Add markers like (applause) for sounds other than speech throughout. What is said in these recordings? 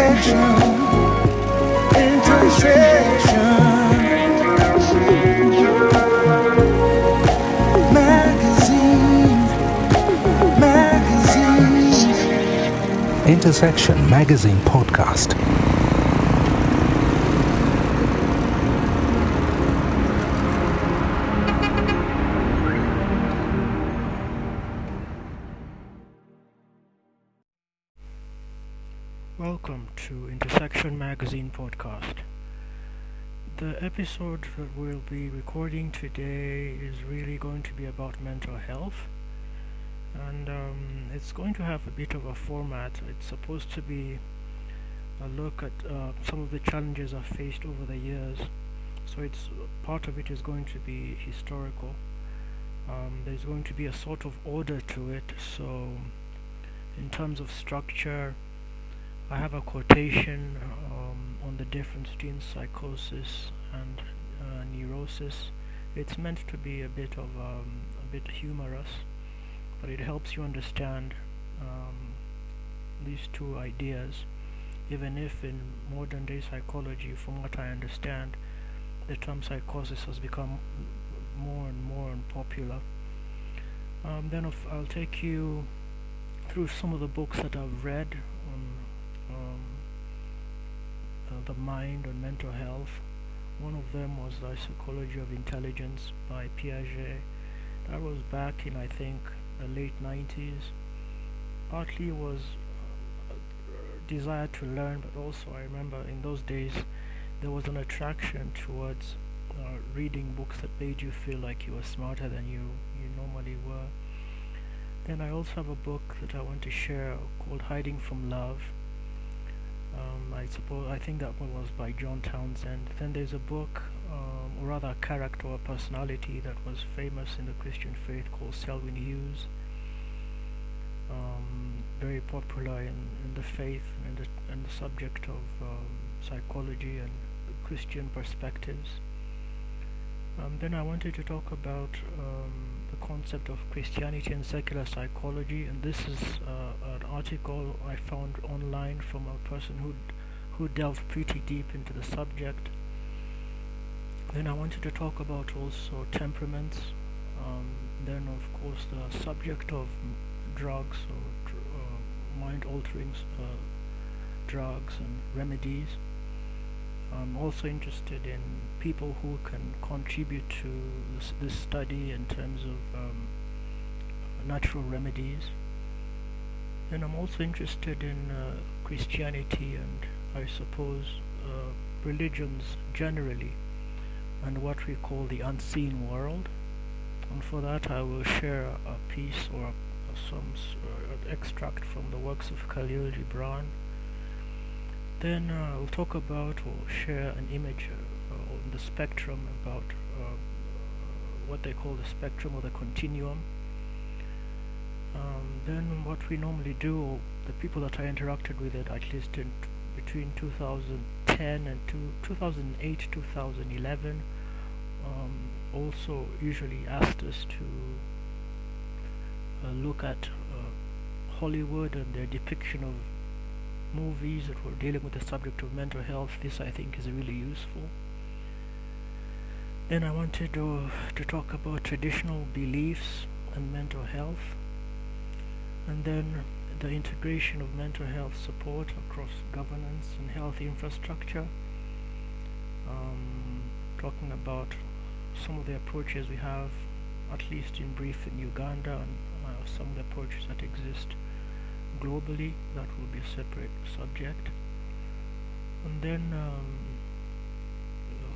Intersection, magazine. Intersection Magazine Podcast. That we'll be recording today is really going to be about mental health, and um, it's going to have a bit of a format. It's supposed to be a look at uh, some of the challenges I've faced over the years. So it's part of it is going to be historical. Um, there's going to be a sort of order to it. So in terms of structure. I have a quotation um, on the difference between psychosis and uh, neurosis. It's meant to be a bit of um, a bit humorous, but it helps you understand um, these two ideas. Even if in modern day psychology, from what I understand, the term psychosis has become more and more unpopular. Um, then of, I'll take you through some of the books that I've read on um, uh, the mind and mental health. One of them was The Psychology of Intelligence by Piaget. That was back in, I think, the late 90s. Partly was uh, desire to learn, but also I remember in those days there was an attraction towards uh, reading books that made you feel like you were smarter than you, you normally were. Then I also have a book that I want to share called Hiding from Love um, I suppose I think that one was by John Townsend. Then there's a book, um, or rather a character or personality that was famous in the Christian faith called Selwyn Hughes. Um, very popular in, in the faith and the, and the subject of um, psychology and Christian perspectives. Um, then I wanted to talk about um, concept of Christianity and secular psychology, and this is uh, an article I found online from a person who who delved pretty deep into the subject. Then I wanted to talk about also temperaments. Um, then, of course, the subject of drugs or dr uh, mind-altering uh, drugs and remedies. I'm also interested in people who can contribute to this, this study in terms of um, natural remedies. And I'm also interested in uh, Christianity and I suppose uh, religions generally and what we call the unseen world. And for that I will share a piece or a, some uh, extract from the works of Khalil Gibran then uh, I'll talk about or share an image uh, on the spectrum about uh, what they call the spectrum or the continuum. Um, then what we normally do, the people that I interacted with it at least in between 2010 and 2008 2011 um, also usually asked us to uh, look at uh, Hollywood and their depiction of movies that were dealing with the subject of mental health this I think is really useful. Then I wanted to, to talk about traditional beliefs and mental health and then the integration of mental health support across governance and health infrastructure. Um, talking about some of the approaches we have at least in brief in Uganda and uh, some of the approaches that exist globally that will be a separate subject. And then um,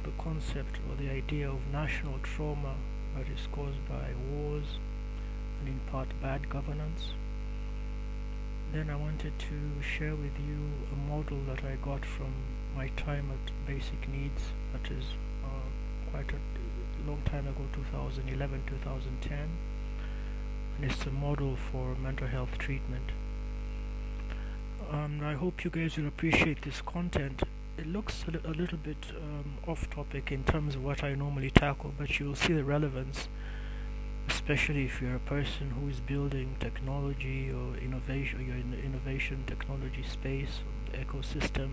the concept or the idea of national trauma that is caused by wars and in part bad governance. Then I wanted to share with you a model that I got from my time at Basic Needs that is uh, quite a long time ago 2011 2010 and it's a model for mental health treatment um, I hope you guys will appreciate this content. It looks a, li a little bit um, off topic in terms of what I normally tackle, but you'll see the relevance, especially if you're a person who is building technology or innovation, or you're in the innovation technology space, ecosystem.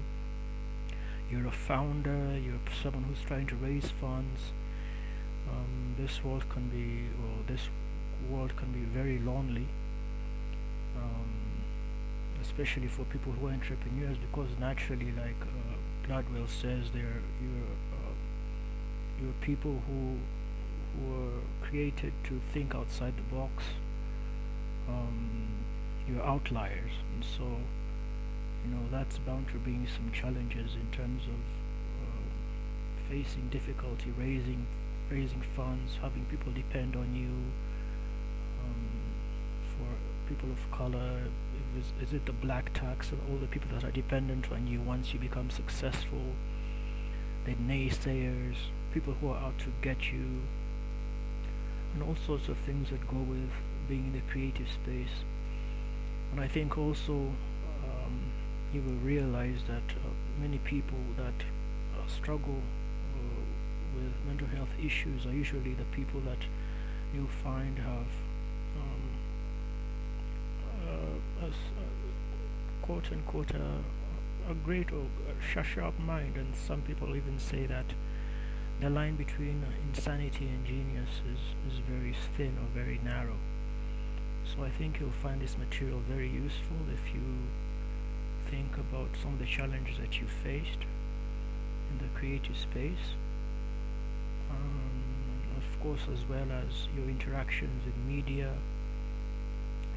You're a founder. You're someone who's trying to raise funds. Um, this world can be, this world can be very lonely. Um, especially for people who are entrepreneurs, because naturally, like uh, Gladwell says, they're you're uh, you're people who were created to think outside the box. Um, you're outliers, and so you know that's bound to bring some challenges in terms of uh, facing difficulty, raising raising funds, having people depend on you. Um, for people of color, is, is it the black tax and all the people that are dependent on you once you become successful? The naysayers, people who are out to get you, and all sorts of things that go with being in the creative space. And I think also um, you will realize that uh, many people that uh, struggle uh, with mental health issues are usually the people that you find have um, Uh, a, a uh, quote unquote a, uh, a great or a sharp mind, and some people even say that the line between insanity and genius is, is very thin or very narrow. So I think you'll find this material very useful if you think about some of the challenges that you faced in the creative space. Um, of course, as well as your interactions in media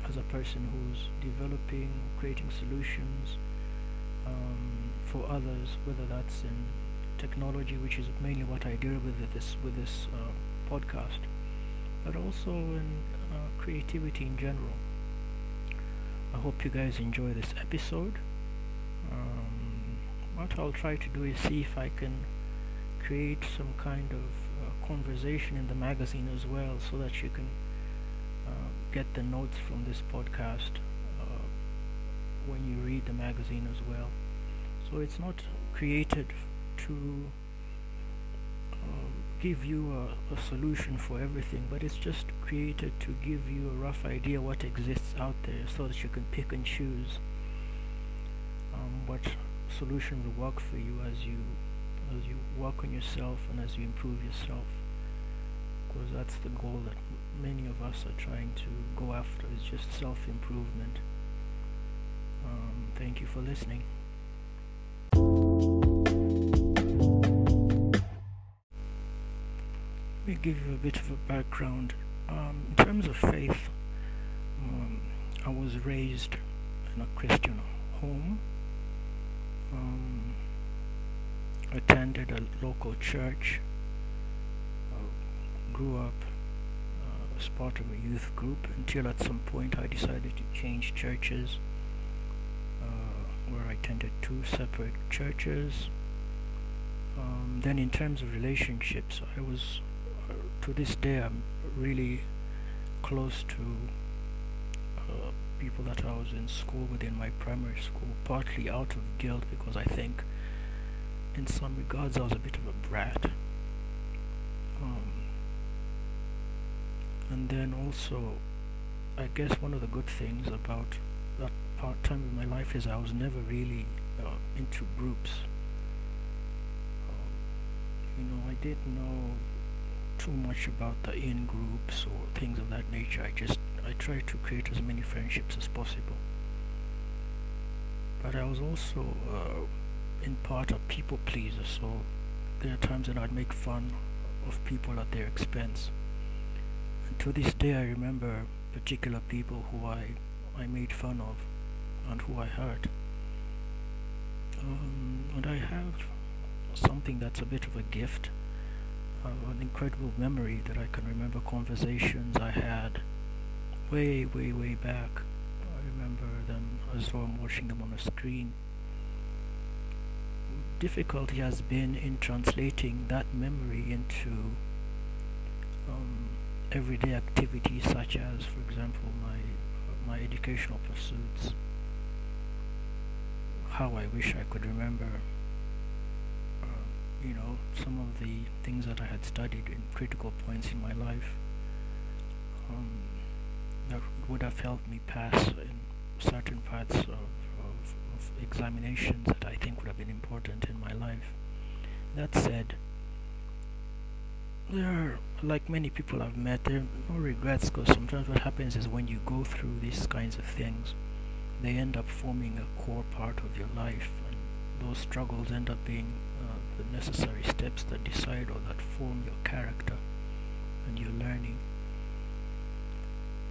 as a person who's developing, creating solutions um, for others, whether that's in technology, which is mainly what I deal with this with this uh, podcast, but also in uh, creativity in general. I hope you guys enjoy this episode. Um, what I'll try to do is see if I can create some kind of uh, conversation in the magazine as well, so that you can get the notes from this podcast uh, when you read the magazine as well. So it's not created to um, give you a, a, solution for everything, but it's just created to give you a rough idea what exists out there so that you can pick and choose um, what solution will work for you as you as you work on yourself and as you improve yourself because that's the goal that many of us are trying to go after is just self-improvement um, thank you for listening let me give you a bit of a background. Um, in terms of faith, um, I was raised in a Christian home. Um, attended a local church. Uh, grew up uh, as part of a youth group until at some point I decided to change churches. Uh, where I attended two separate churches. Um, then, in terms of relationships, I was to this day I'm really close to uh, people that I was in school within my primary school, partly out of guilt because I think in some regards I was a bit of a brat. Um, and then also, I guess one of the good things about that part time of my life is I was never really uh, into groups. Um, you know, I didn't know too much about the in groups or things of that nature. I just I try to create as many friendships as possible. But I was also uh, in part a people pleaser, so there are times that I'd make fun of people at their expense. To this day, I remember particular people who I I made fun of and who I hurt. Um, and I have something that's a bit of a gift uh, an incredible memory that I can remember conversations I had way, way, way back. I remember them as though I'm watching them on a screen. Difficulty has been in translating that memory into um, everyday activities such as, for example, my uh, my educational pursuits. How I wish I could remember you know some of the things that I had studied in critical points in my life um, that would have helped me pass in certain parts of, of, of examinations that I think would have been important in my life. That said, there are, like many people I've met, there are no regrets because sometimes what happens is when you go through these kinds of things, they end up forming a core part of your life, and those struggles end up being uh, the necessary steps that decide or that form your character and your learning.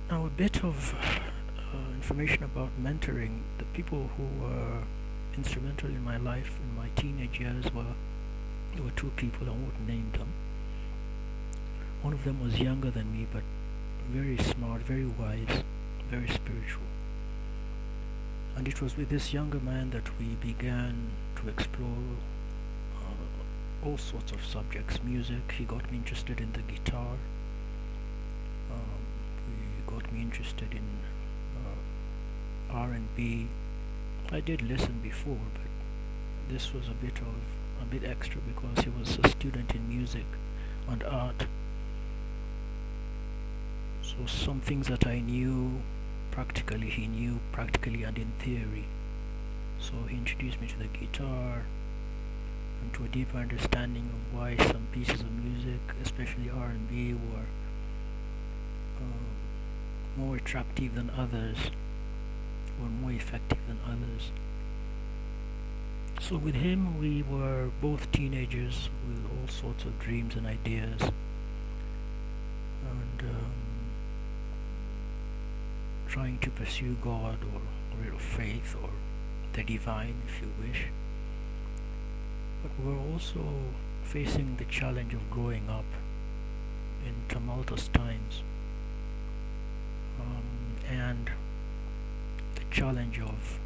Now, a bit of uh, information about mentoring. The people who were instrumental in my life in my teenage years were there were two people, I won't name them. One of them was younger than me, but very smart, very wise, very spiritual. And it was with this younger man that we began to explore uh, all sorts of subjects music. He got me interested in the guitar, um, he got me interested in uh, R&B. I did listen before, but this was a bit of a bit extra because he was a student in music and art. So some things that I knew practically, he knew practically and in theory. So he introduced me to the guitar and to a deeper understanding of why some pieces of music, especially R&B, were um, more attractive than others, were more effective than others. So with him, we were both teenagers with all sorts of dreams and ideas, and um, trying to pursue God or real faith or the divine, if you wish. But we're also facing the challenge of growing up in tumultuous times, um, and the challenge of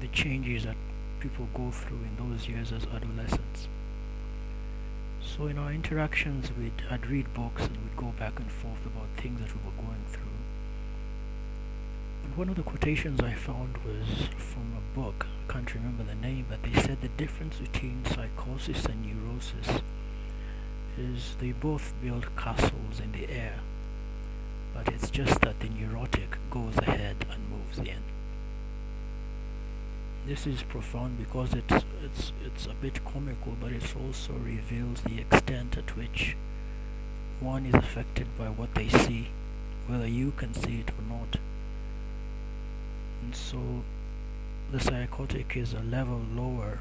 the changes that people go through in those years as adolescents. So in our interactions, we'd I'd read books and we'd go back and forth about things that we were going through. And one of the quotations I found was from a book, I can't remember the name, but they said the difference between psychosis and neurosis is they both build castles in the air, but it's just that the neurotic goes ahead and moves in this is profound because it's it's it's a bit comical but it also reveals the extent at which one is affected by what they see whether you can see it or not. And so the psychotic is a level lower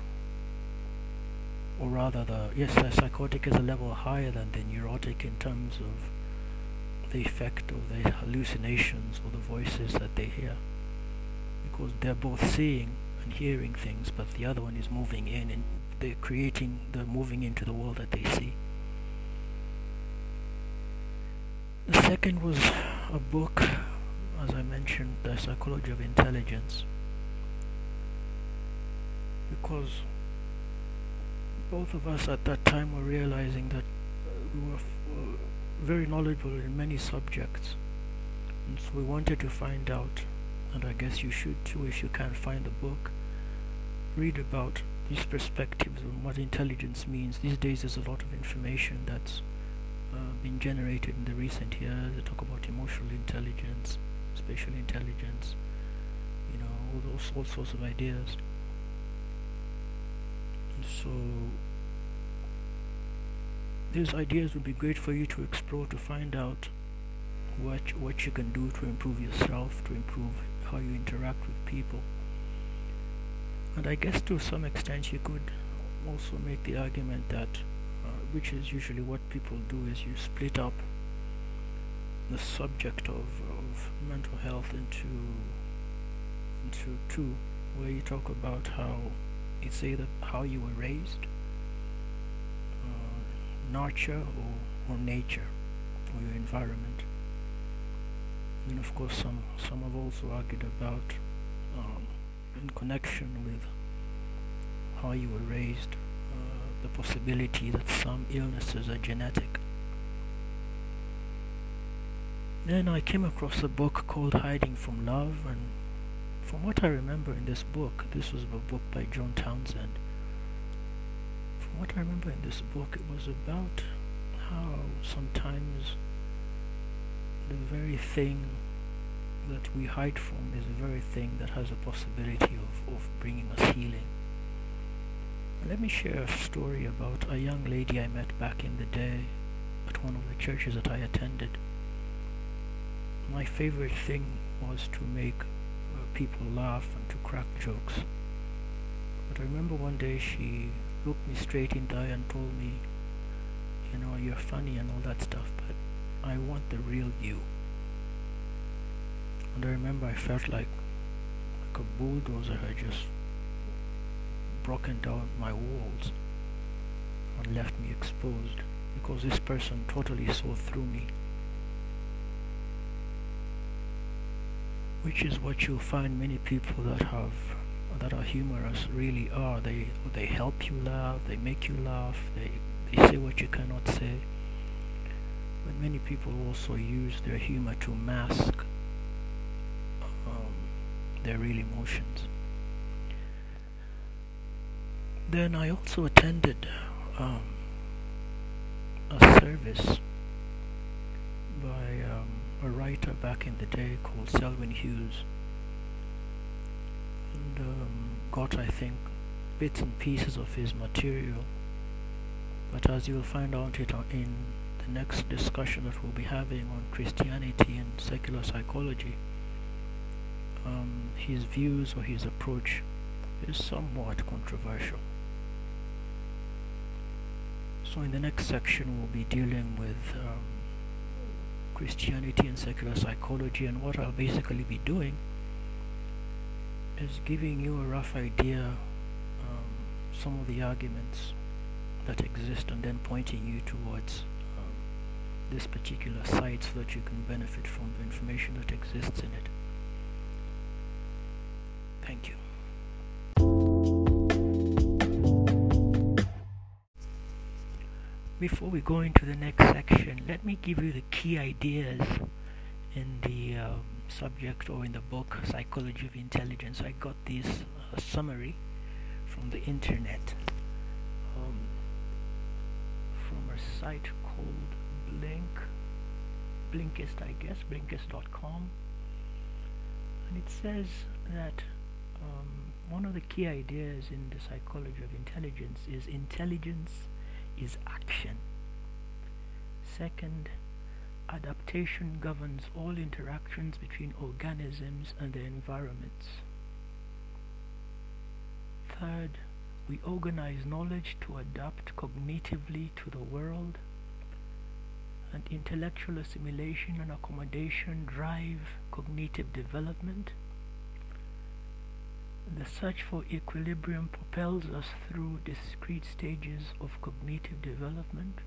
or rather the yes the psychotic is a level higher than the neurotic in terms of the effect of the hallucinations or the voices that they hear. Because they're both seeing hearing things, but the other one is moving in and they're creating, they're moving into the world that they see. The second was a book, as I mentioned, The Psychology of Intelligence, because both of us at that time were realizing that we were uh, very knowledgeable in many subjects, and so we wanted to find out and I guess you should too if you can find the book. Read about these perspectives on what intelligence means. These days there's a lot of information that's uh, been generated in the recent years. They talk about emotional intelligence spatial intelligence you know all those all sorts of ideas. And so these ideas would be great for you to explore to find out what what you can do to improve yourself to improve how you interact with people. And I guess to some extent you could also make the argument that, uh, which is usually what people do, is you split up the subject of, of mental health into into two, where you talk about how it's either how you were raised, uh, nurture, or, or nature, or your environment and of course some some have also argued about um, in connection with how you were raised uh, the possibility that some illnesses are genetic. Then I came across a book called Hiding from Love and from what I remember in this book this was a book by John Townsend. From what I remember in this book it was about how sometimes the very thing that we hide from is the very thing that has a possibility of, of bringing us healing. Let me share a story about a young lady I met back in the day at one of the churches that I attended. My favorite thing was to make uh, people laugh and to crack jokes. But I remember one day she looked me straight in the eye and told me, you know, you're funny and all that stuff, but I want the real you. And I remember I felt like like a bulldozer had just broken down my walls and left me exposed because this person totally saw through me. Which is what you'll find many people that have that are humorous really are. They they help you laugh, they make you laugh, they they say what you cannot say. But many people also use their humor to mask um, their real emotions. Then I also attended um, a service by um, a writer back in the day called Selwyn Hughes and um, got, I think, bits and pieces of his material. But as you'll find out it in the next discussion that we'll be having on Christianity and secular psychology, um, his views or his approach is somewhat controversial. So in the next section we'll be dealing with um, Christianity and secular psychology and what I'll basically be doing is giving you a rough idea um, some of the arguments that exist and then pointing you towards this particular site so that you can benefit from the information that exists in it. Thank you. Before we go into the next section, let me give you the key ideas in the um, subject or in the book Psychology of Intelligence. I got this uh, summary from the internet um, from a site called Blink, Blinkist, I guess, blinkist.com. And it says that um, one of the key ideas in the psychology of intelligence is intelligence is action. Second, adaptation governs all interactions between organisms and their environments. Third, we organize knowledge to adapt cognitively to the world, and intellectual assimilation and accommodation drive cognitive development. The search for equilibrium propels us through discrete stages of cognitive development.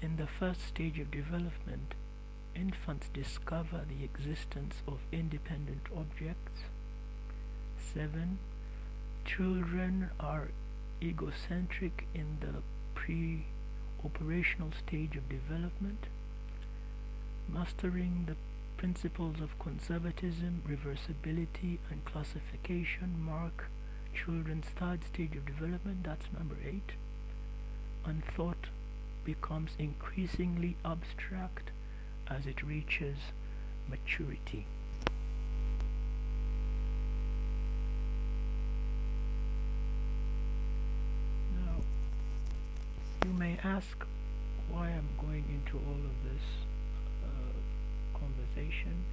In the first stage of development, infants discover the existence of independent objects. 7. Children are egocentric in the pre operational stage of development. Mastering the principles of conservatism, reversibility, and classification mark children's third stage of development. That's number 8. And thought becomes increasingly abstract as it reaches maturity. Ask why I'm going into all of this uh, conversation.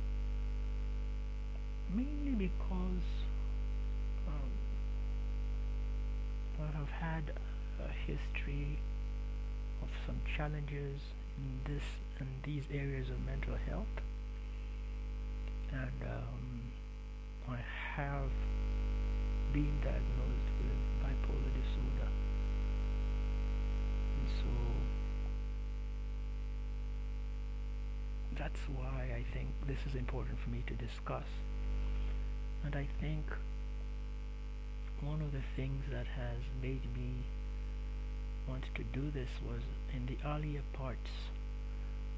Mainly because um, I have had a history of some challenges in this in these areas of mental health and um, I have been diagnosed so that's why I think this is important for me to discuss. And I think one of the things that has made me want to do this was in the earlier parts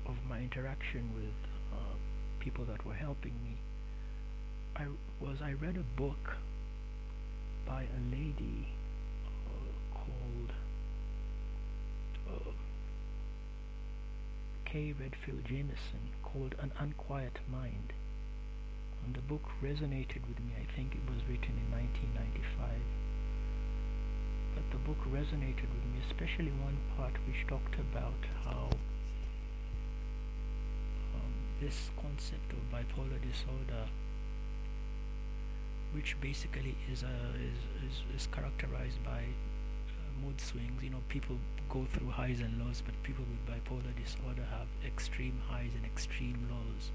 of my interaction with uh, people that were helping me I was I read a book by a lady uh, called Kay Redfield Jamison called An Unquiet Mind. And the book resonated with me. I think it was written in 1995. But the book resonated with me, especially one part which talked about how um, this concept of bipolar disorder which basically is, is, is, is characterized by mood swings. You know, people go through highs and lows, but people with bipolar disorder have extreme highs and extreme lows.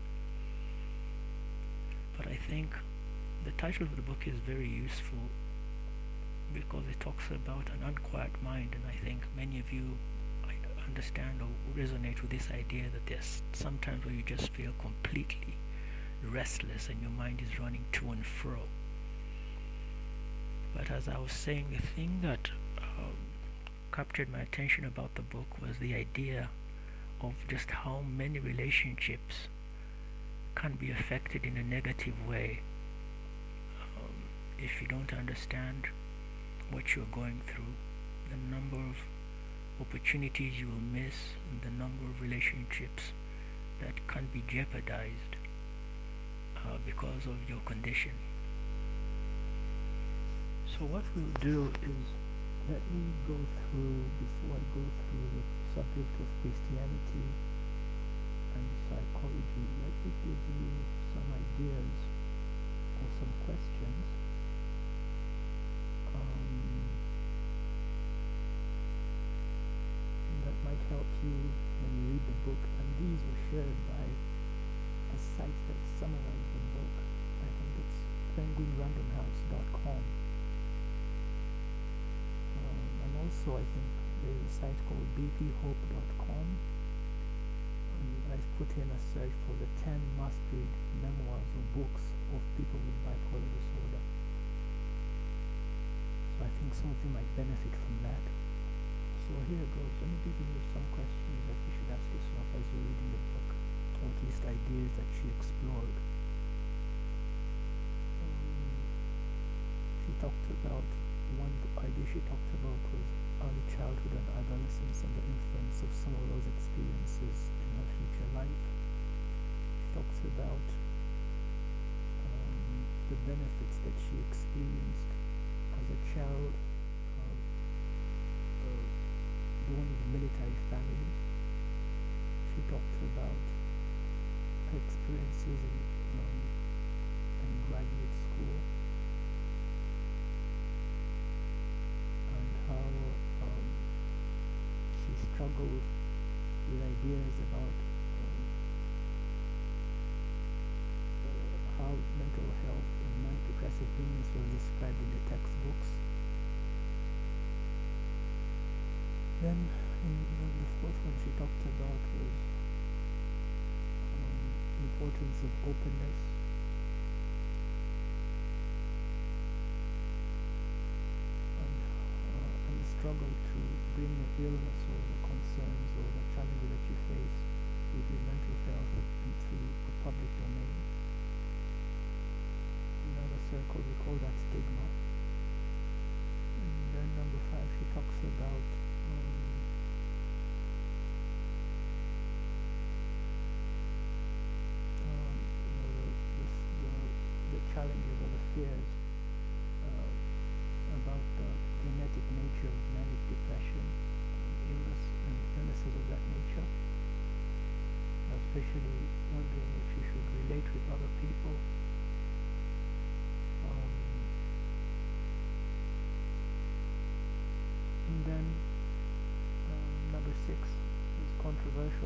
But I think the title of the book is very useful because it talks about an unquiet mind, and I think many of you understand or resonate with this idea that there's sometimes where you just feel completely restless and your mind is running to and fro. But as I was saying, the thing that captured my attention about the book was the idea of just how many relationships can be affected in a negative way um, if you don't understand what you're going through, the number of opportunities you will miss, and the number of relationships that can be jeopardized uh, because of your condition. So what we'll do is let me go through before I go through the subject of Christianity and psychology. Let me give you some ideas or some questions um, that might help you when you read the book. And these were shared by a site that summarized the book. I think it's penguinrandomhouse.com also I think there's a site called bphope.com and I've put in a search for the 10 must-read memoirs or books of people with bipolar disorder. So I think some of you might benefit from that. So here goes. Let me give you some questions that you should ask yourself as you're reading the book or at least ideas that she explored. Um, she talked about one idea she talked about was early childhood and adolescence and the influence of some of those experiences in her future life. She talks about um, the benefits that she experienced as a child born in a military family. She talked about her experiences in, um, in graduate school struggled with ideas about um, how mental health and manic depressive illness was described in the textbooks. Then in the fourth one she talked about was um, the importance of openness and, uh, the struggle to bring the illness or concerns or the challenges that you face with your mental health into a public domain. Another circle, we call that stigma. And then number five, she talks about um, um, you know, the, the, the, the challenges or the fears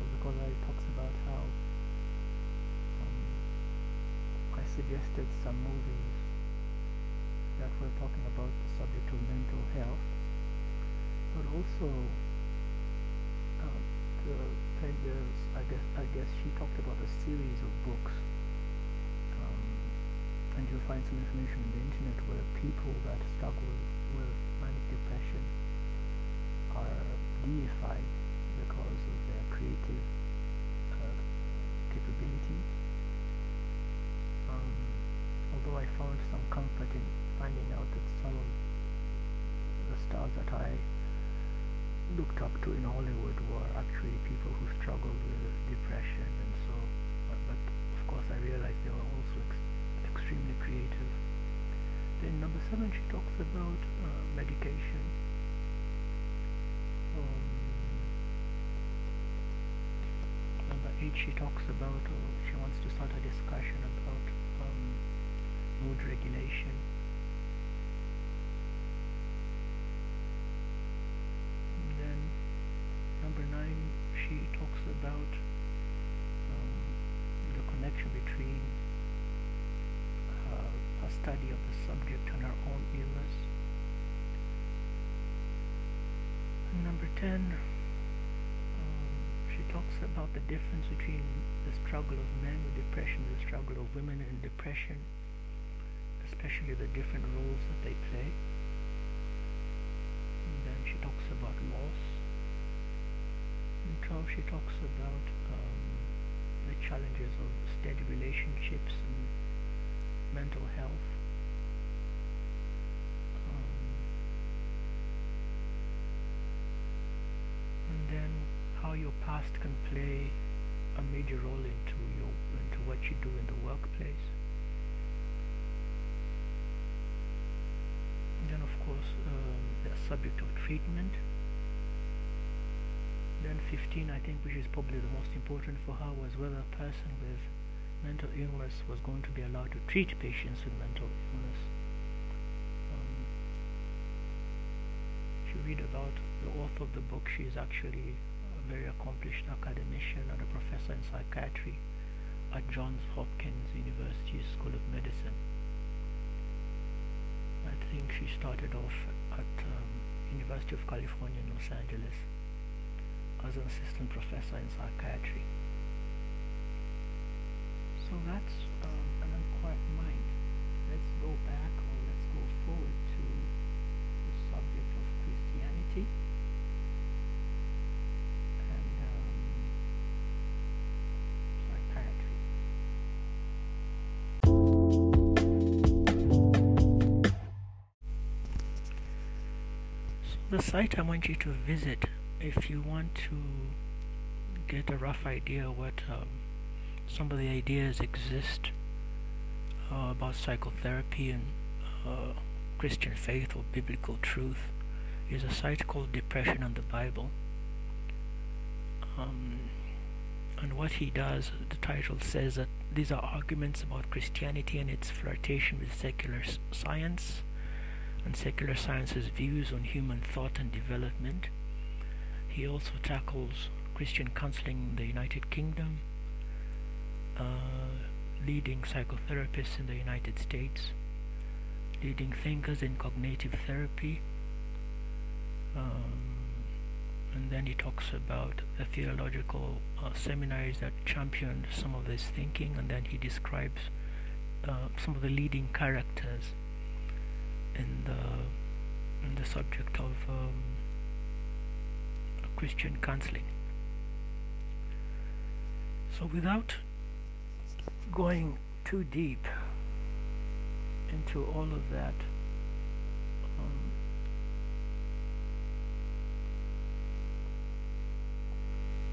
because I talks about how um, I suggested some movies that were talking about the subject of mental health, but also the pages, I guess, I guess she talked about a series of books, um, and you'll find some information on the internet where people that struggle with manic depression are deified their creative uh. Um, although I found some comfort in finding out that some of the stars that I looked up to in Hollywood were actually people who struggled with depression and so but, but of course I realized they were also ex- extremely creative. Then number seven she talks about uh, medication. Eight she talks about uh, she wants to start a discussion about um, mood regulation. then number nine she talks about um, the connection between uh, a study of the subject and her own illness and number 10 um, she talks about the difference between the struggle of men with depression and the struggle of women in depression especially the different roles that they play and then she talks about loss. And 12 she talks about um, the challenges of steady relationships and mental health. Your past can play a major role into your into what you do in the workplace. And then of course um, the subject of treatment. Then 15 I think which is probably the most important for her was whether a person with mental illness was going to be allowed to treat patients with mental illness. Um, if you read about the author of the book, she is actually very accomplished academician and a professor in psychiatry at Johns Hopkins University School of Medicine. I think she started off at um, University of California in Los Angeles as an assistant professor in psychiatry. So that's um, an unquiet mind. Let's go back or let's go forward the site I want you to visit if you want to get a rough idea what um, some of the ideas exist uh, about psychotherapy and uh, Christian faith or biblical truth is a site called Depression and the Bible. Um, and what he does, the title says that these are arguments about Christianity and its flirtation with secular science and secular science's views on human thought and development. He also tackles Christian counseling in the United Kingdom, uh, leading psychotherapists in the United States, leading thinkers in cognitive therapy. Um, and then he talks about the theological uh, seminaries that championed some of this thinking, and then he describes uh, some of the leading characters in the in the subject of um, Christian counseling. So, without going too deep into all of that, um,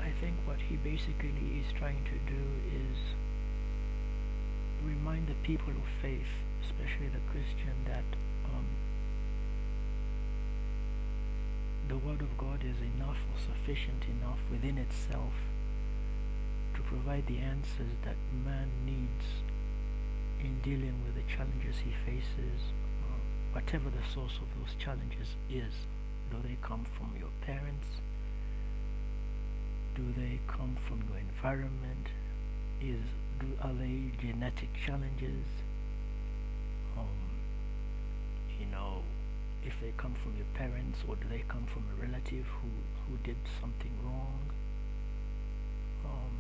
I think what he basically is trying to do is remind the people of faith, especially the Christian, that um, the Word of God is enough or sufficient enough within itself to provide the answers that man needs in dealing with the challenges he faces, whatever the source of those challenges is. Do they come from your parents? Do they come from your environment? Is do are they genetic challenges? You know, if they come from your parents or do they come from a relative who, who did something wrong? Um,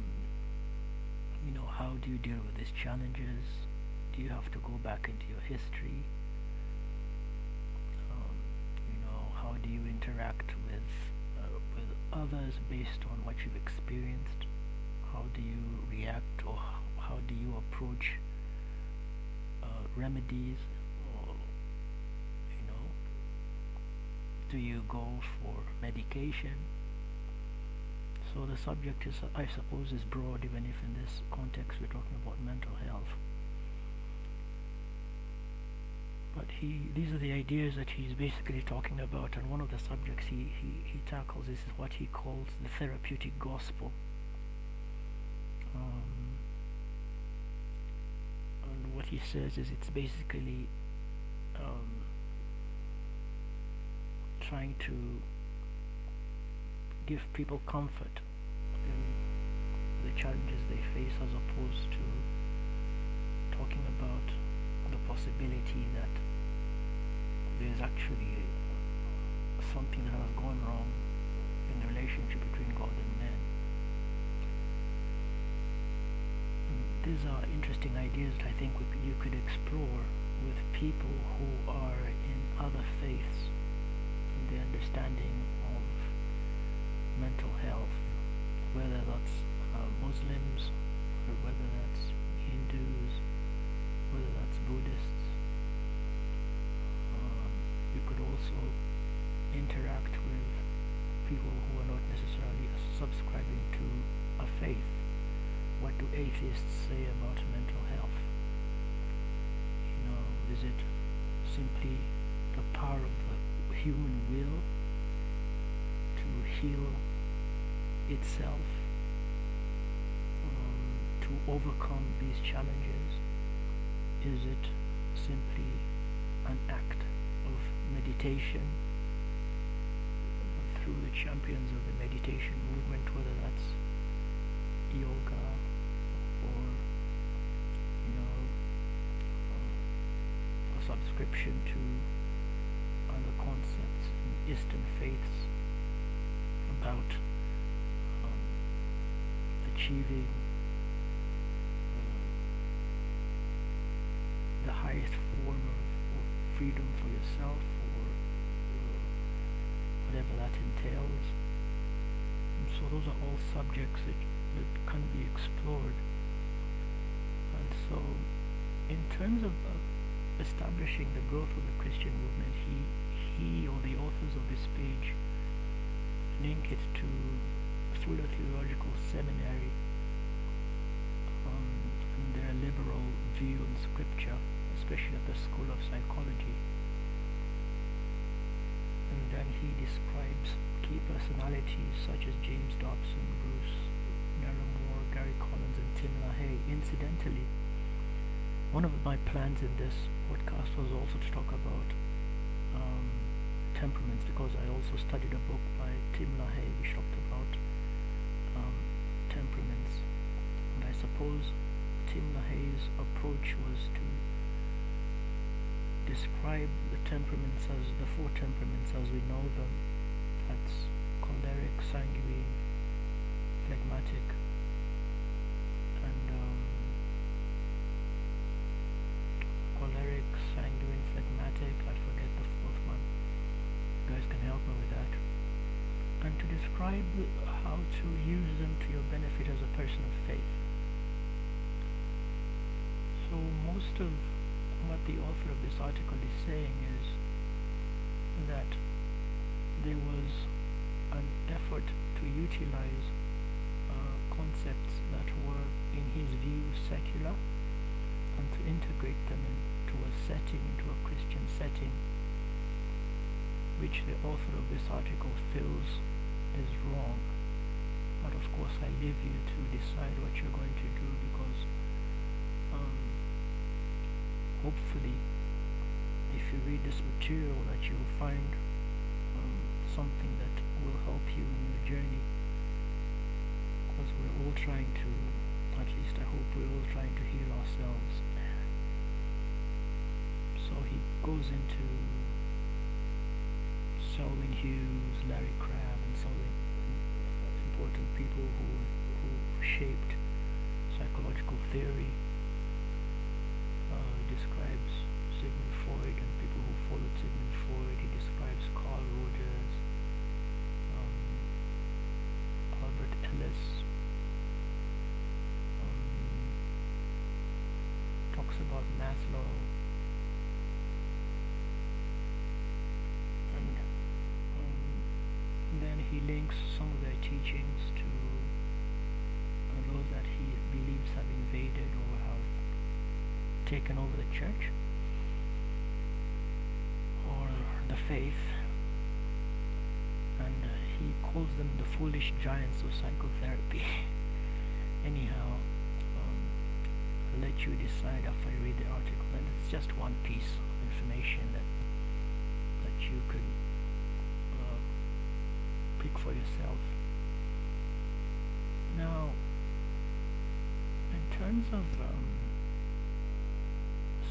you know, how do you deal with these challenges? Do you have to go back into your history? Um, you know, how do you interact with uh, with others based on what you've experienced? How do you react or how do you approach uh, remedies do you go for medication? So the subject is, I suppose, is broad, even if in this context we're talking about mental health. But he, these are the ideas that he's basically talking about, and one of the subjects he, he, he tackles is what he calls the therapeutic gospel. Um, and what he says is it's basically um, trying to give people comfort in the challenges they face as opposed to talking about the possibility that there's actually something that has gone wrong in the relationship between God and man. These are interesting ideas that I think you could explore with people who are in other faiths the understanding of mental health, whether that's uh, Muslims or whether that's Hindus, whether that's Buddhists. Um, you could also interact with people who are not necessarily subscribing to a faith. What do atheists say about mental health? You know, is it simply the power of the human will to heal itself, um, to overcome these challenges? Is it simply an act of meditation through the champions of the meditation movement, whether that's yoga or, you know, uh, a subscription to concepts in Eastern faiths about um, achieving uh, the highest form of, of freedom for yourself or uh, whatever that entails. And so those are all subjects that, that can be explored. And so in terms of uh, establishing the growth of the Christian movement, he, he or the authors of this page link it to Fuller Theological Seminary um, and their liberal view on scripture, especially at the School of Psychology. And then he describes key personalities such as James Dobson, Bruce Narramore, Gary Collins, and Tim LaHaye. Incidentally, one of my plans in this podcast was also to talk about um, temperaments because I also studied a book by Tim LaHaye which talked about um, temperaments. And I suppose Tim LaHaye's approach was to describe the temperaments as the four temperaments as we know them. That's choleric, sanguine, phlegmatic, me with that. And to describe how to use them to your benefit as a person of faith. So most of what the author of this article is saying is that there was an effort to utilize uh, concepts that were, in his view, secular and to integrate them into a setting, into a Christian setting, which the author of this article feels is wrong. But of course, I leave you to decide what you're going to do because um, hopefully, if you read this material, that you'll find um, something that will help you in your journey. Because we're all trying to, at least I hope we're all trying to heal ourselves. So he goes into Selwyn Hughes, Larry Crabb, and some of the important people who who shaped psychological theory. Uh, describes Sigmund Freud and people who followed Sigmund Freud. He describes Carl Rogers, um, Albert Ellis. Um, talks about Maslow. Links some of their teachings to uh, those that he believes have invaded or have taken over the church. Or the faith. And uh, he calls them the foolish giants of psychotherapy. (laughs) Anyhow um, I'll let you decide after I read the article. And it's just one piece of information that that you could pick for yourself. Now in terms of um,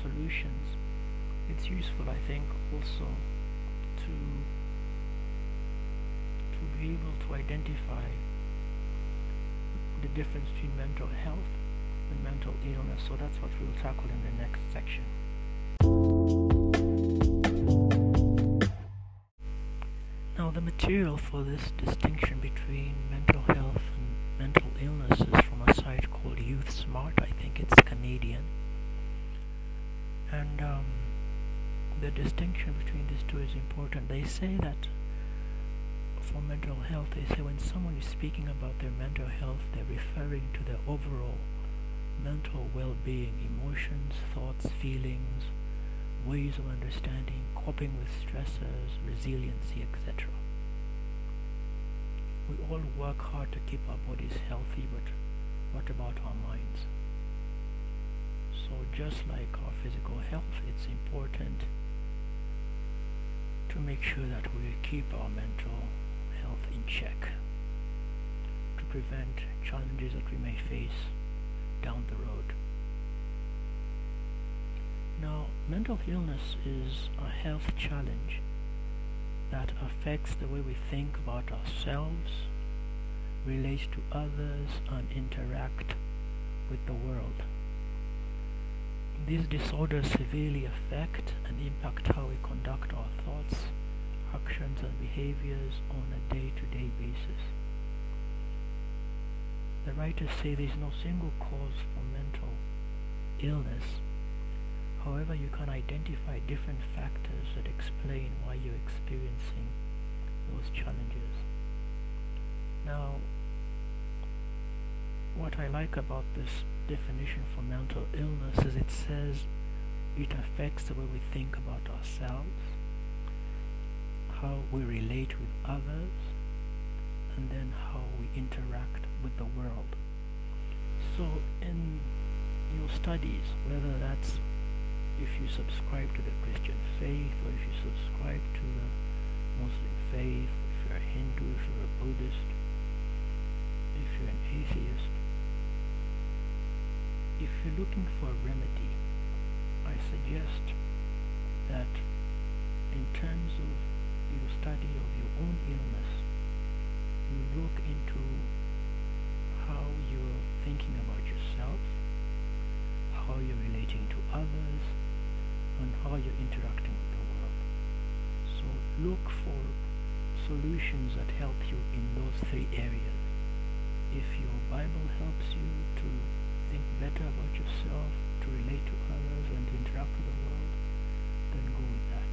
solutions it's useful I think also to to be able to identify the difference between mental health and mental illness. So that's what we'll tackle in the next section material for this distinction between mental health and mental illness is from a site called Youth Smart I think it's Canadian and um, the distinction between these two is important. They say that for mental health, they say when someone is speaking about their mental health, they're referring to their overall mental well-being, emotions, thoughts, feelings, ways of understanding, coping with stressors, resiliency, etc. We all work hard to keep our bodies healthy, but what about our minds? So just like our physical health, it's important to make sure that we keep our mental health in check to prevent challenges that we may face down the road. Now, mental illness is a health challenge that affects the way we think about ourselves, relate to others, and interact with the world. These disorders severely affect and impact how we conduct our thoughts, actions, and behaviors on a day-to-day basis. The writers say there is no single cause for mental illness. However, you can identify different factors that explain why you're experiencing those challenges. Now, what I like about this definition for mental illness is it says it affects the way we think about ourselves, how we relate with others, and then how we interact with the world. So in your studies, whether that's if you subscribe to the Christian faith or if you subscribe to the Muslim faith, if you're a Hindu, if you're a Buddhist, if you're an atheist, if you're looking for a remedy, I suggest that in terms of your study of your own illness, you look into how you're thinking about yourself, how you're relating to others, and how you're interacting with the world. So look for solutions that help you in those three areas. If your Bible helps you to think better about yourself, to relate to others, and to interact with the world, then go with that.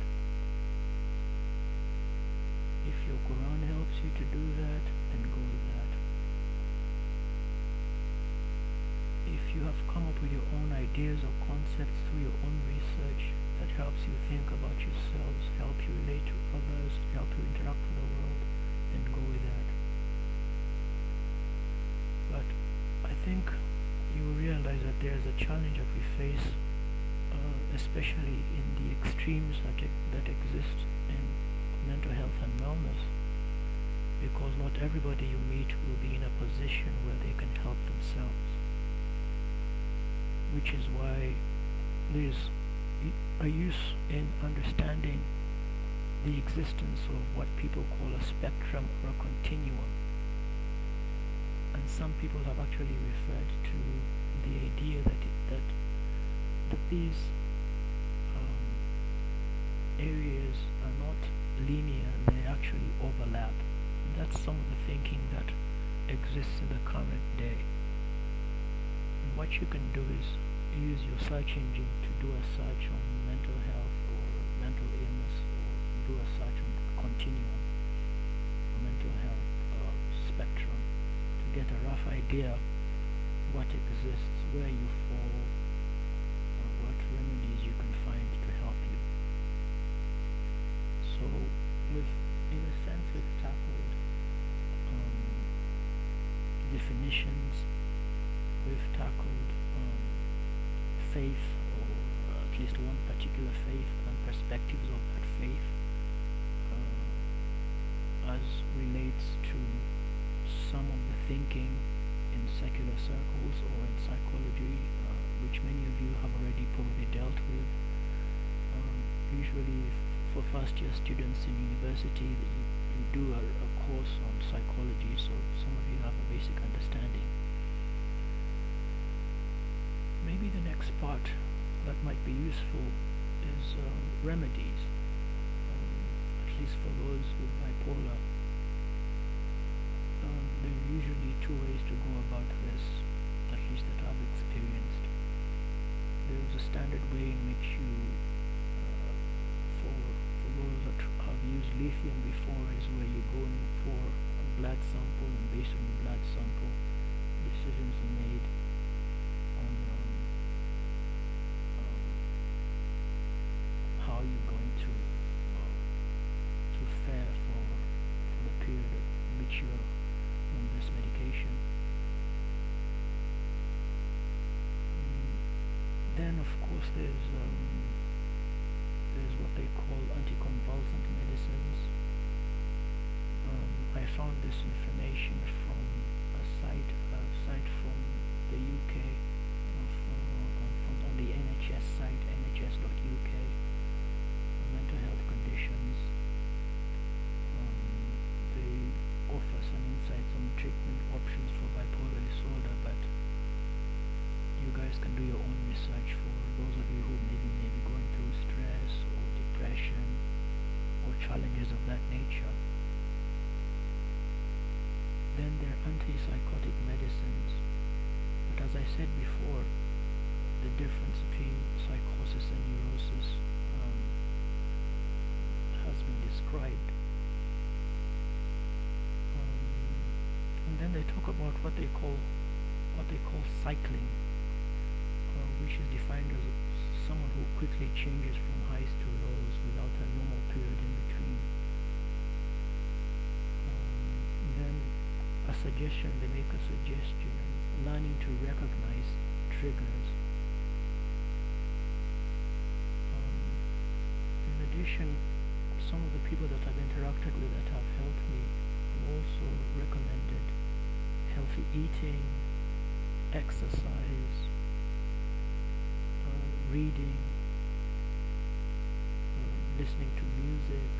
If your Quran helps you to do that, you have come up with your own ideas or concepts through your own research that helps you think about yourselves, help you relate to others, help you interact with the world, then go with that. But I think you will realize that there is a challenge that we face, uh, especially in the extremes that, e- that exist in mental health and wellness, because not everybody you meet will be in a position where they can help themselves, which is why there's a use in understanding the existence of what people call a spectrum or a continuum and some people have actually referred to the idea that it, that that these um, areas are not linear they actually overlap. That's some of the thinking that exists in the current day. What you can do is use your search engine to do a search on mental health or mental illness or do a search on continuum or mental health spectrum to get a rough idea what exists, where you fall, or what remedies you can find to help you. So, we've, in a sense, we've tackled um, definitions, we've tackled um, faith, or at least one particular faith, and perspectives of that faith uh, as relates to some of the thinking in secular circles or in psychology, uh, which many of you have already probably dealt with. Um, usually, for first year students in university, you, you do a, a course on psychology, so some of you have a basic understanding. Maybe the next part that might be useful is um, remedies, um, at least for those with bipolar. Um, there are usually two ways to go about this, at least that I've experienced. There's a standard way in which you, uh, for, for those that have used lithium before, is where you go in for a blood sample, and based on the blood sample, decisions are made Then there are antipsychotic medicines, but as I said before, the difference between psychosis and neurosis um, has been described. Um, and then they talk about what they call what they call cycling, uh, which is defined as someone who quickly changes from highs to lows without a normal period in between. Suggestion, they make a suggestion, learning to recognize triggers. Um, in addition, some of the people that I've interacted with that have helped me have also recommended healthy eating, exercise, uh, reading, uh, listening to music,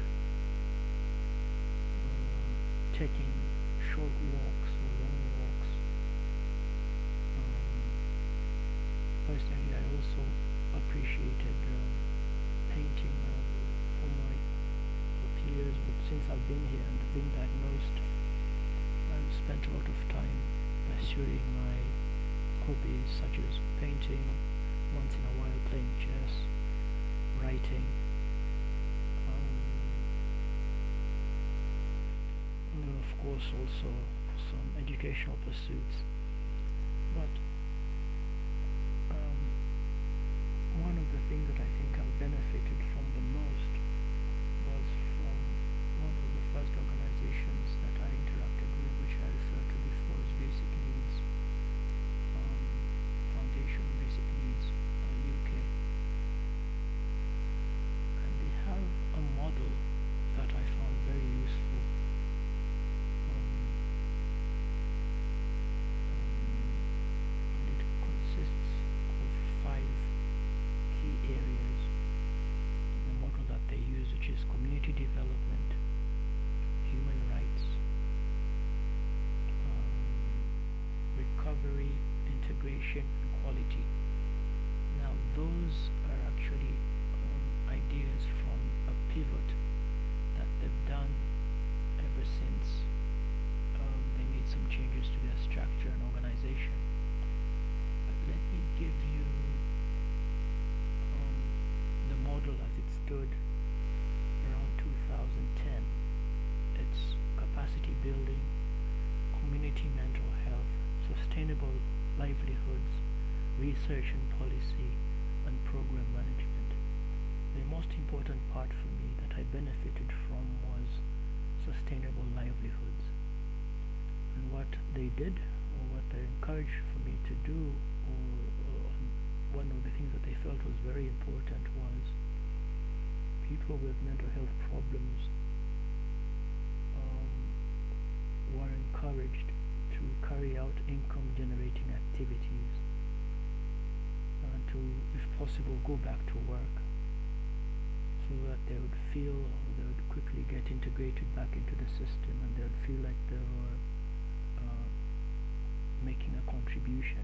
uh, taking short walks or long walks. Um, personally, I also appreciated um, painting uh, for my years, but since I've been here and been diagnosed, I've spent a lot of time pursuing my hobbies such as painting, once in a while playing chess, writing. Of course also some educational pursuits. But um, one of the things that I think I've benefited development, human rights, um, recovery, integration, and quality. Now, those are actually um, ideas from a pivot that they've done ever since um, they made some changes to their structure and organization. But let me give you um, the model as it stood building, community mental health, sustainable livelihoods, research and policy, and program management. The most important part for me that I benefited from was sustainable livelihoods. And what they did, or what they encouraged for me to do, or, or one of the things that they felt was very important was people with mental health problems were encouraged to carry out income generating activities and to, if possible, go back to work so that they would feel they would quickly get integrated back into the system and they would feel like they were uh, making a contribution.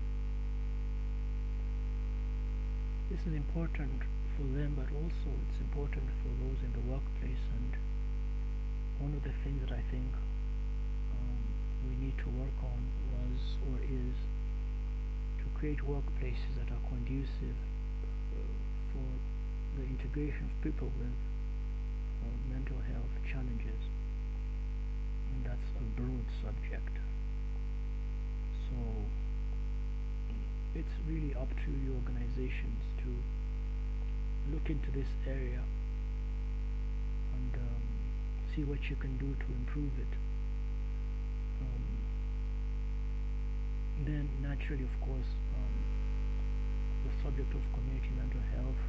This is important for them, but also it's important for those in the workplace. And one of the things that I think we need to work on was or is to create workplaces that are conducive uh, for the integration of people with uh, mental health challenges. And that's a broad subject. So it's really up to your organizations to look into this area and um, see what you can do to improve it. Then naturally, of course, um, the subject of community mental health,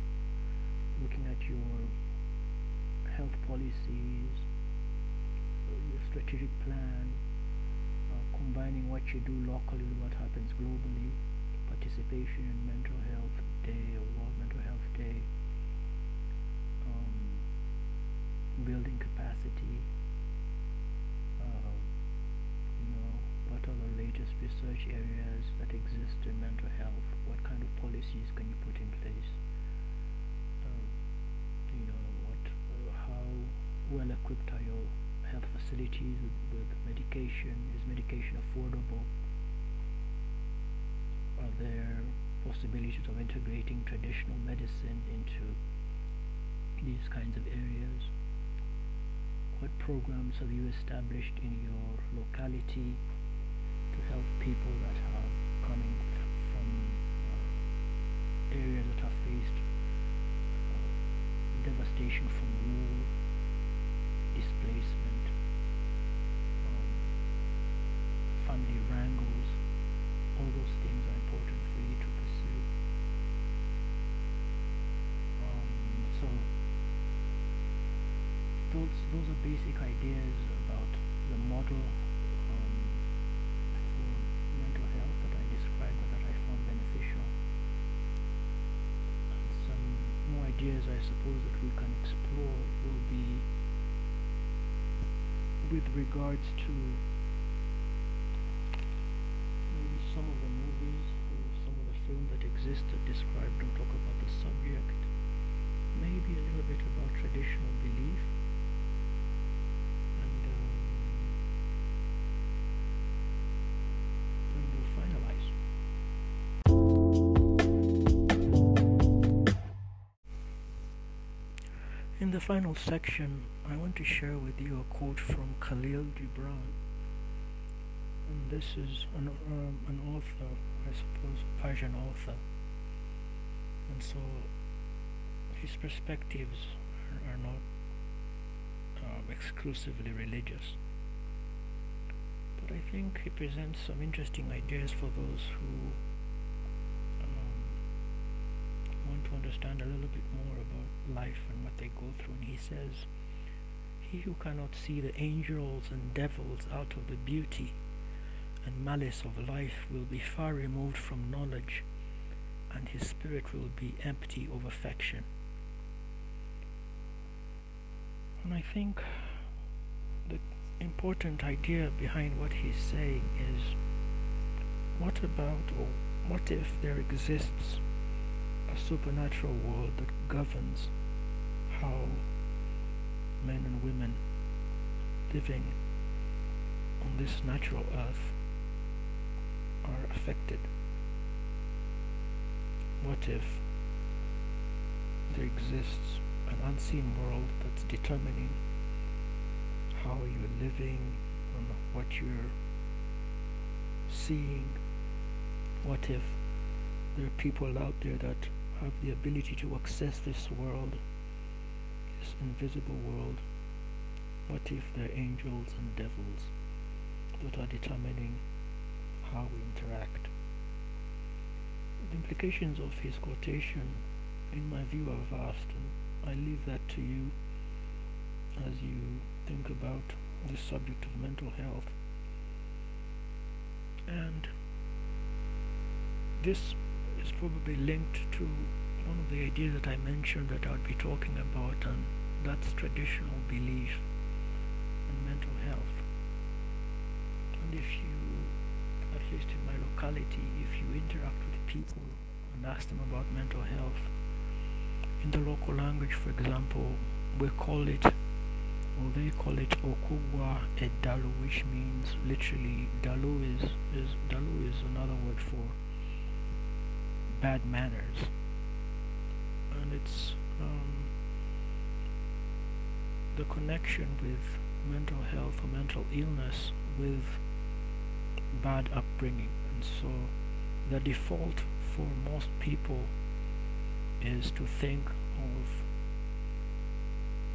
looking at your health policies, your strategic plan, uh, combining what you do locally with what happens globally, participation in mental health day or World Mental Health Day, um, building capacity, what are the latest research areas that exist in mental health, what kind of policies can you put in place, um, you know, what, uh, how well equipped are your health facilities with, with medication, is medication affordable, are there possibilities of integrating traditional medicine into these kinds of areas? What programs have you established in your locality to help people that are coming from uh, areas that are faced uh, devastation from war, displacement, um, family wrangles? all those things are important for you to pursue. Um, so those those are basic ideas about the model with regards to maybe some of the movies or some of the films that exist that describe or talk about the subject. Maybe a little bit about traditional belief. The final section, I want to share with you a quote from Khalil Gibran. And this is an, um, an author, I suppose, Persian author. And so his perspectives are, are not um, exclusively religious. But I think he presents some interesting ideas for those who want to understand a little bit more about life and what they go through. And he says, He who cannot see the angels and devils out of the beauty and malice of life will be far removed from knowledge, and his spirit will be empty of affection. And I think the important idea behind what he's saying is what about, or what if there exists a supernatural world that governs how men and women living on this natural earth are affected? What if there exists an unseen world that's determining how you're living and what you're seeing, What if there are people out there that have the ability to access this world, this invisible world? What if they're angels and devils that are determining how we interact? The implications of his quotation, in my view, are vast, and I leave that to you as you think about the subject of mental health. And this is probably linked to one of the ideas that I mentioned that I'd be talking about, and that's traditional belief and mental health. And if you, at least in my locality, if you interact with people and ask them about mental health, in the local language, for example, we call it or they call it Okugwa Edalu, which means literally Dalu is, is Dalu is another word for bad manners, and it's um, the connection with mental health or mental illness with bad upbringing, and so the default for most people is to think of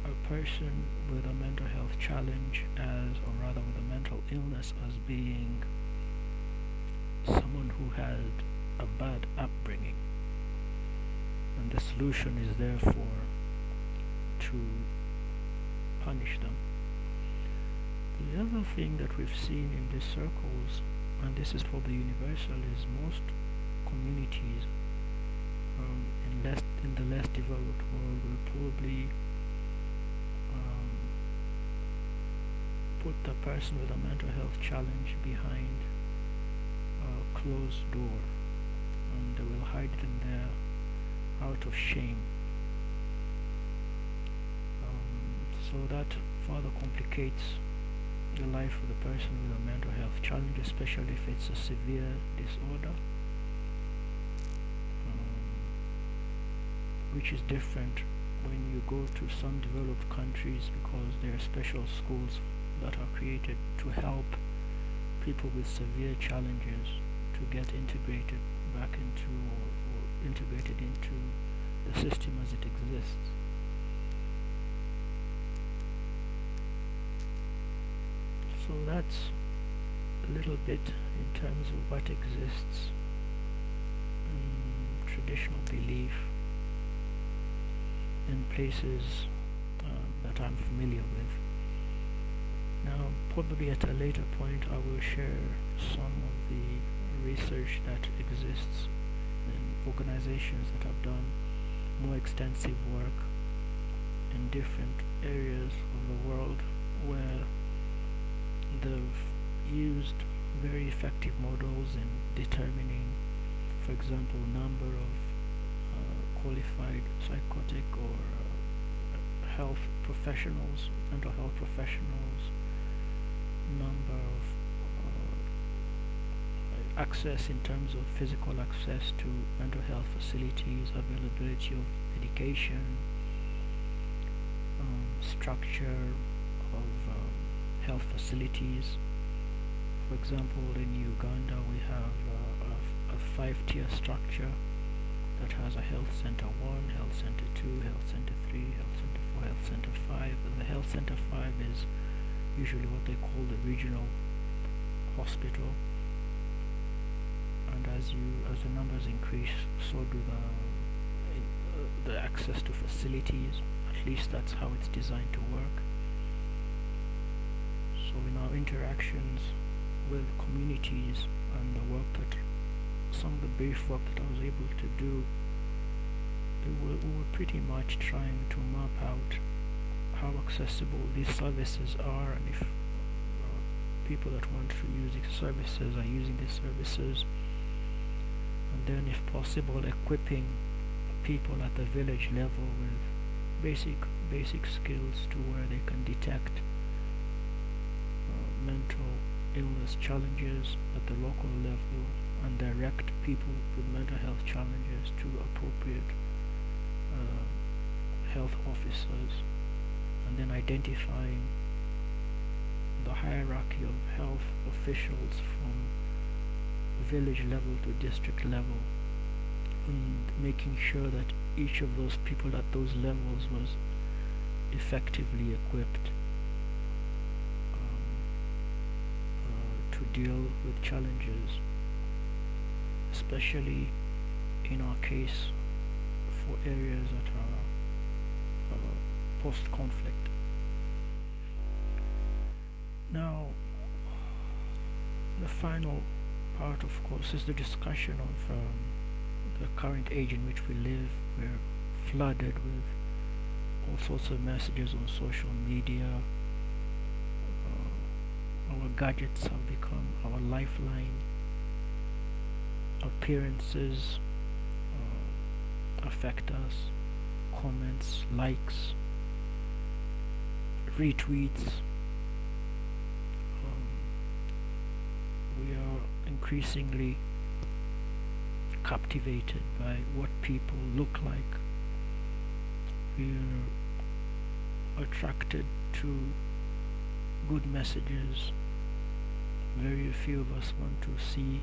a person with a mental health challenge as, or rather with a mental illness as being someone who had a bad upbringing. And the solution is therefore to punish them. The other thing that we've seen in these circles, and this is probably universal, is most communities um, in less in the less developed world will probably um, put the person with a mental health challenge behind a closed door and they will hide them there out of shame. Um, so that further complicates the life of the person with a mental health challenge, especially if it's a severe disorder, um, which is different when you go to some developed countries because there are special schools that are created to help people with severe challenges to get integrated back into or, or integrated into the system as it exists. So that's a little bit in terms of what exists in traditional belief in places uh, that I'm familiar with. Now, probably at a later point, I will share some of the research that exists in organizations that have done more extensive work in different areas of the world where they've used very effective models in determining, for example, number of qualified psychotic or uh, health professionals, mental health professionals, number of uh, access in terms of physical access to mental health facilities, availability of medication, um, structure of um, health facilities. For example, in Uganda we have uh, a, a five-tier structure that has a health center 1, health center 2, health center 3, health center 4, health center 5. And the health center 5 is usually what they call the regional hospital. And as you as the numbers increase, so do the uh, the access to facilities. At least that's how it's designed to work. So in our interactions with communities and the work that some of the brief work that I was able to do, we were, we were pretty much trying to map out how accessible these services are and if uh, people that want to use these services are using these services and then if possible equipping people at the village level with basic basic skills to where they can detect uh, mental illness challenges at the local level and direct people with mental health challenges to appropriate uh, health officers. And then identifying the hierarchy of health officials from village level to district level and making sure that each of those people at those levels was effectively equipped um, uh, to deal with challenges, especially in our case for areas that are uh, post-conflict. Now, the final part, of course, is the discussion of um, the current age in which we live. We're flooded with all sorts of messages on social media. Uh, our gadgets have become our lifeline. Appearances uh, affect us. Comments, likes, retweets. Um, we are increasingly captivated by what people look like. We're attracted to good messages. Very few of us want to see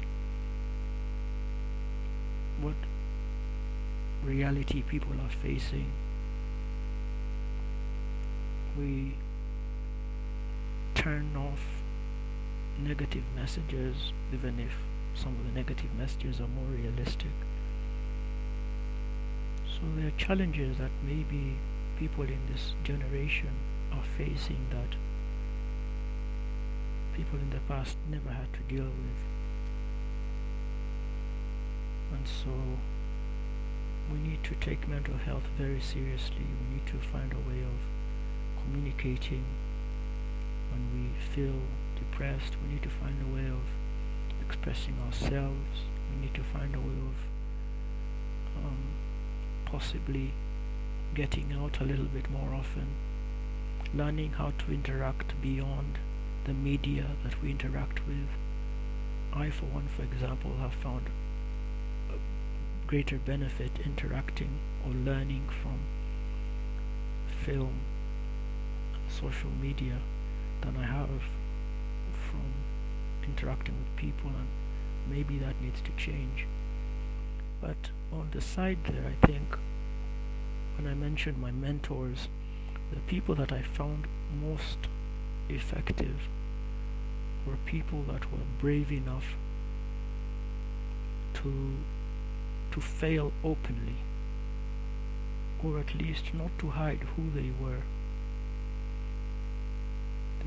what reality people are facing. We turn off negative messages even if some of the negative messages are more realistic. So there are challenges that maybe people in this generation are facing that people in the past never had to deal with. And so we need to take mental health very seriously. We need to find a way of communicating when we feel depressed. We need to find a way of expressing ourselves. We need to find a way of um, possibly getting out a little bit more often, learning how to interact beyond the media that we interact with. I, for one, for example, have found greater benefit interacting or learning from film, social media than I have from interacting with people and maybe that needs to change. But on the side there I think when I mentioned my mentors the people that I found most effective were people that were brave enough to to fail openly or at least not to hide who they were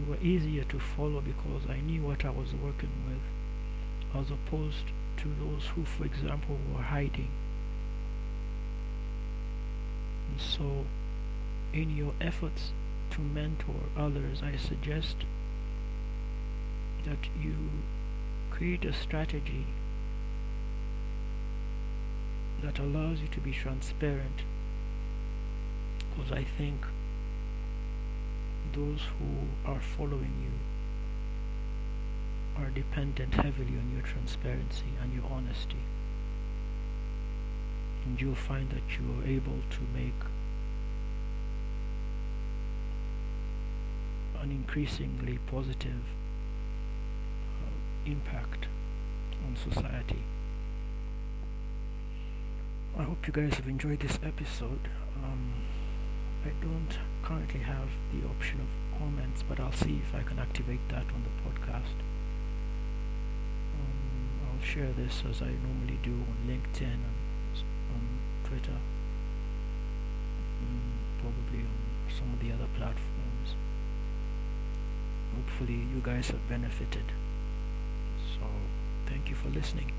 were easier to follow because I knew what I was working with as opposed to those who for example were hiding. And so in your efforts to mentor others I suggest that you create a strategy that allows you to be transparent because I think those who are following you are dependent heavily on your transparency and your honesty. And you'll find that you are able to make an increasingly positive uh, impact on society. I hope you guys have enjoyed this episode. Um, I don't currently have the option of comments but I'll see if I can activate that on the podcast. Um, I'll share this as I normally do on LinkedIn and on Twitter. Mm, probably on some of the other platforms. Hopefully you guys have benefited. So thank you for listening.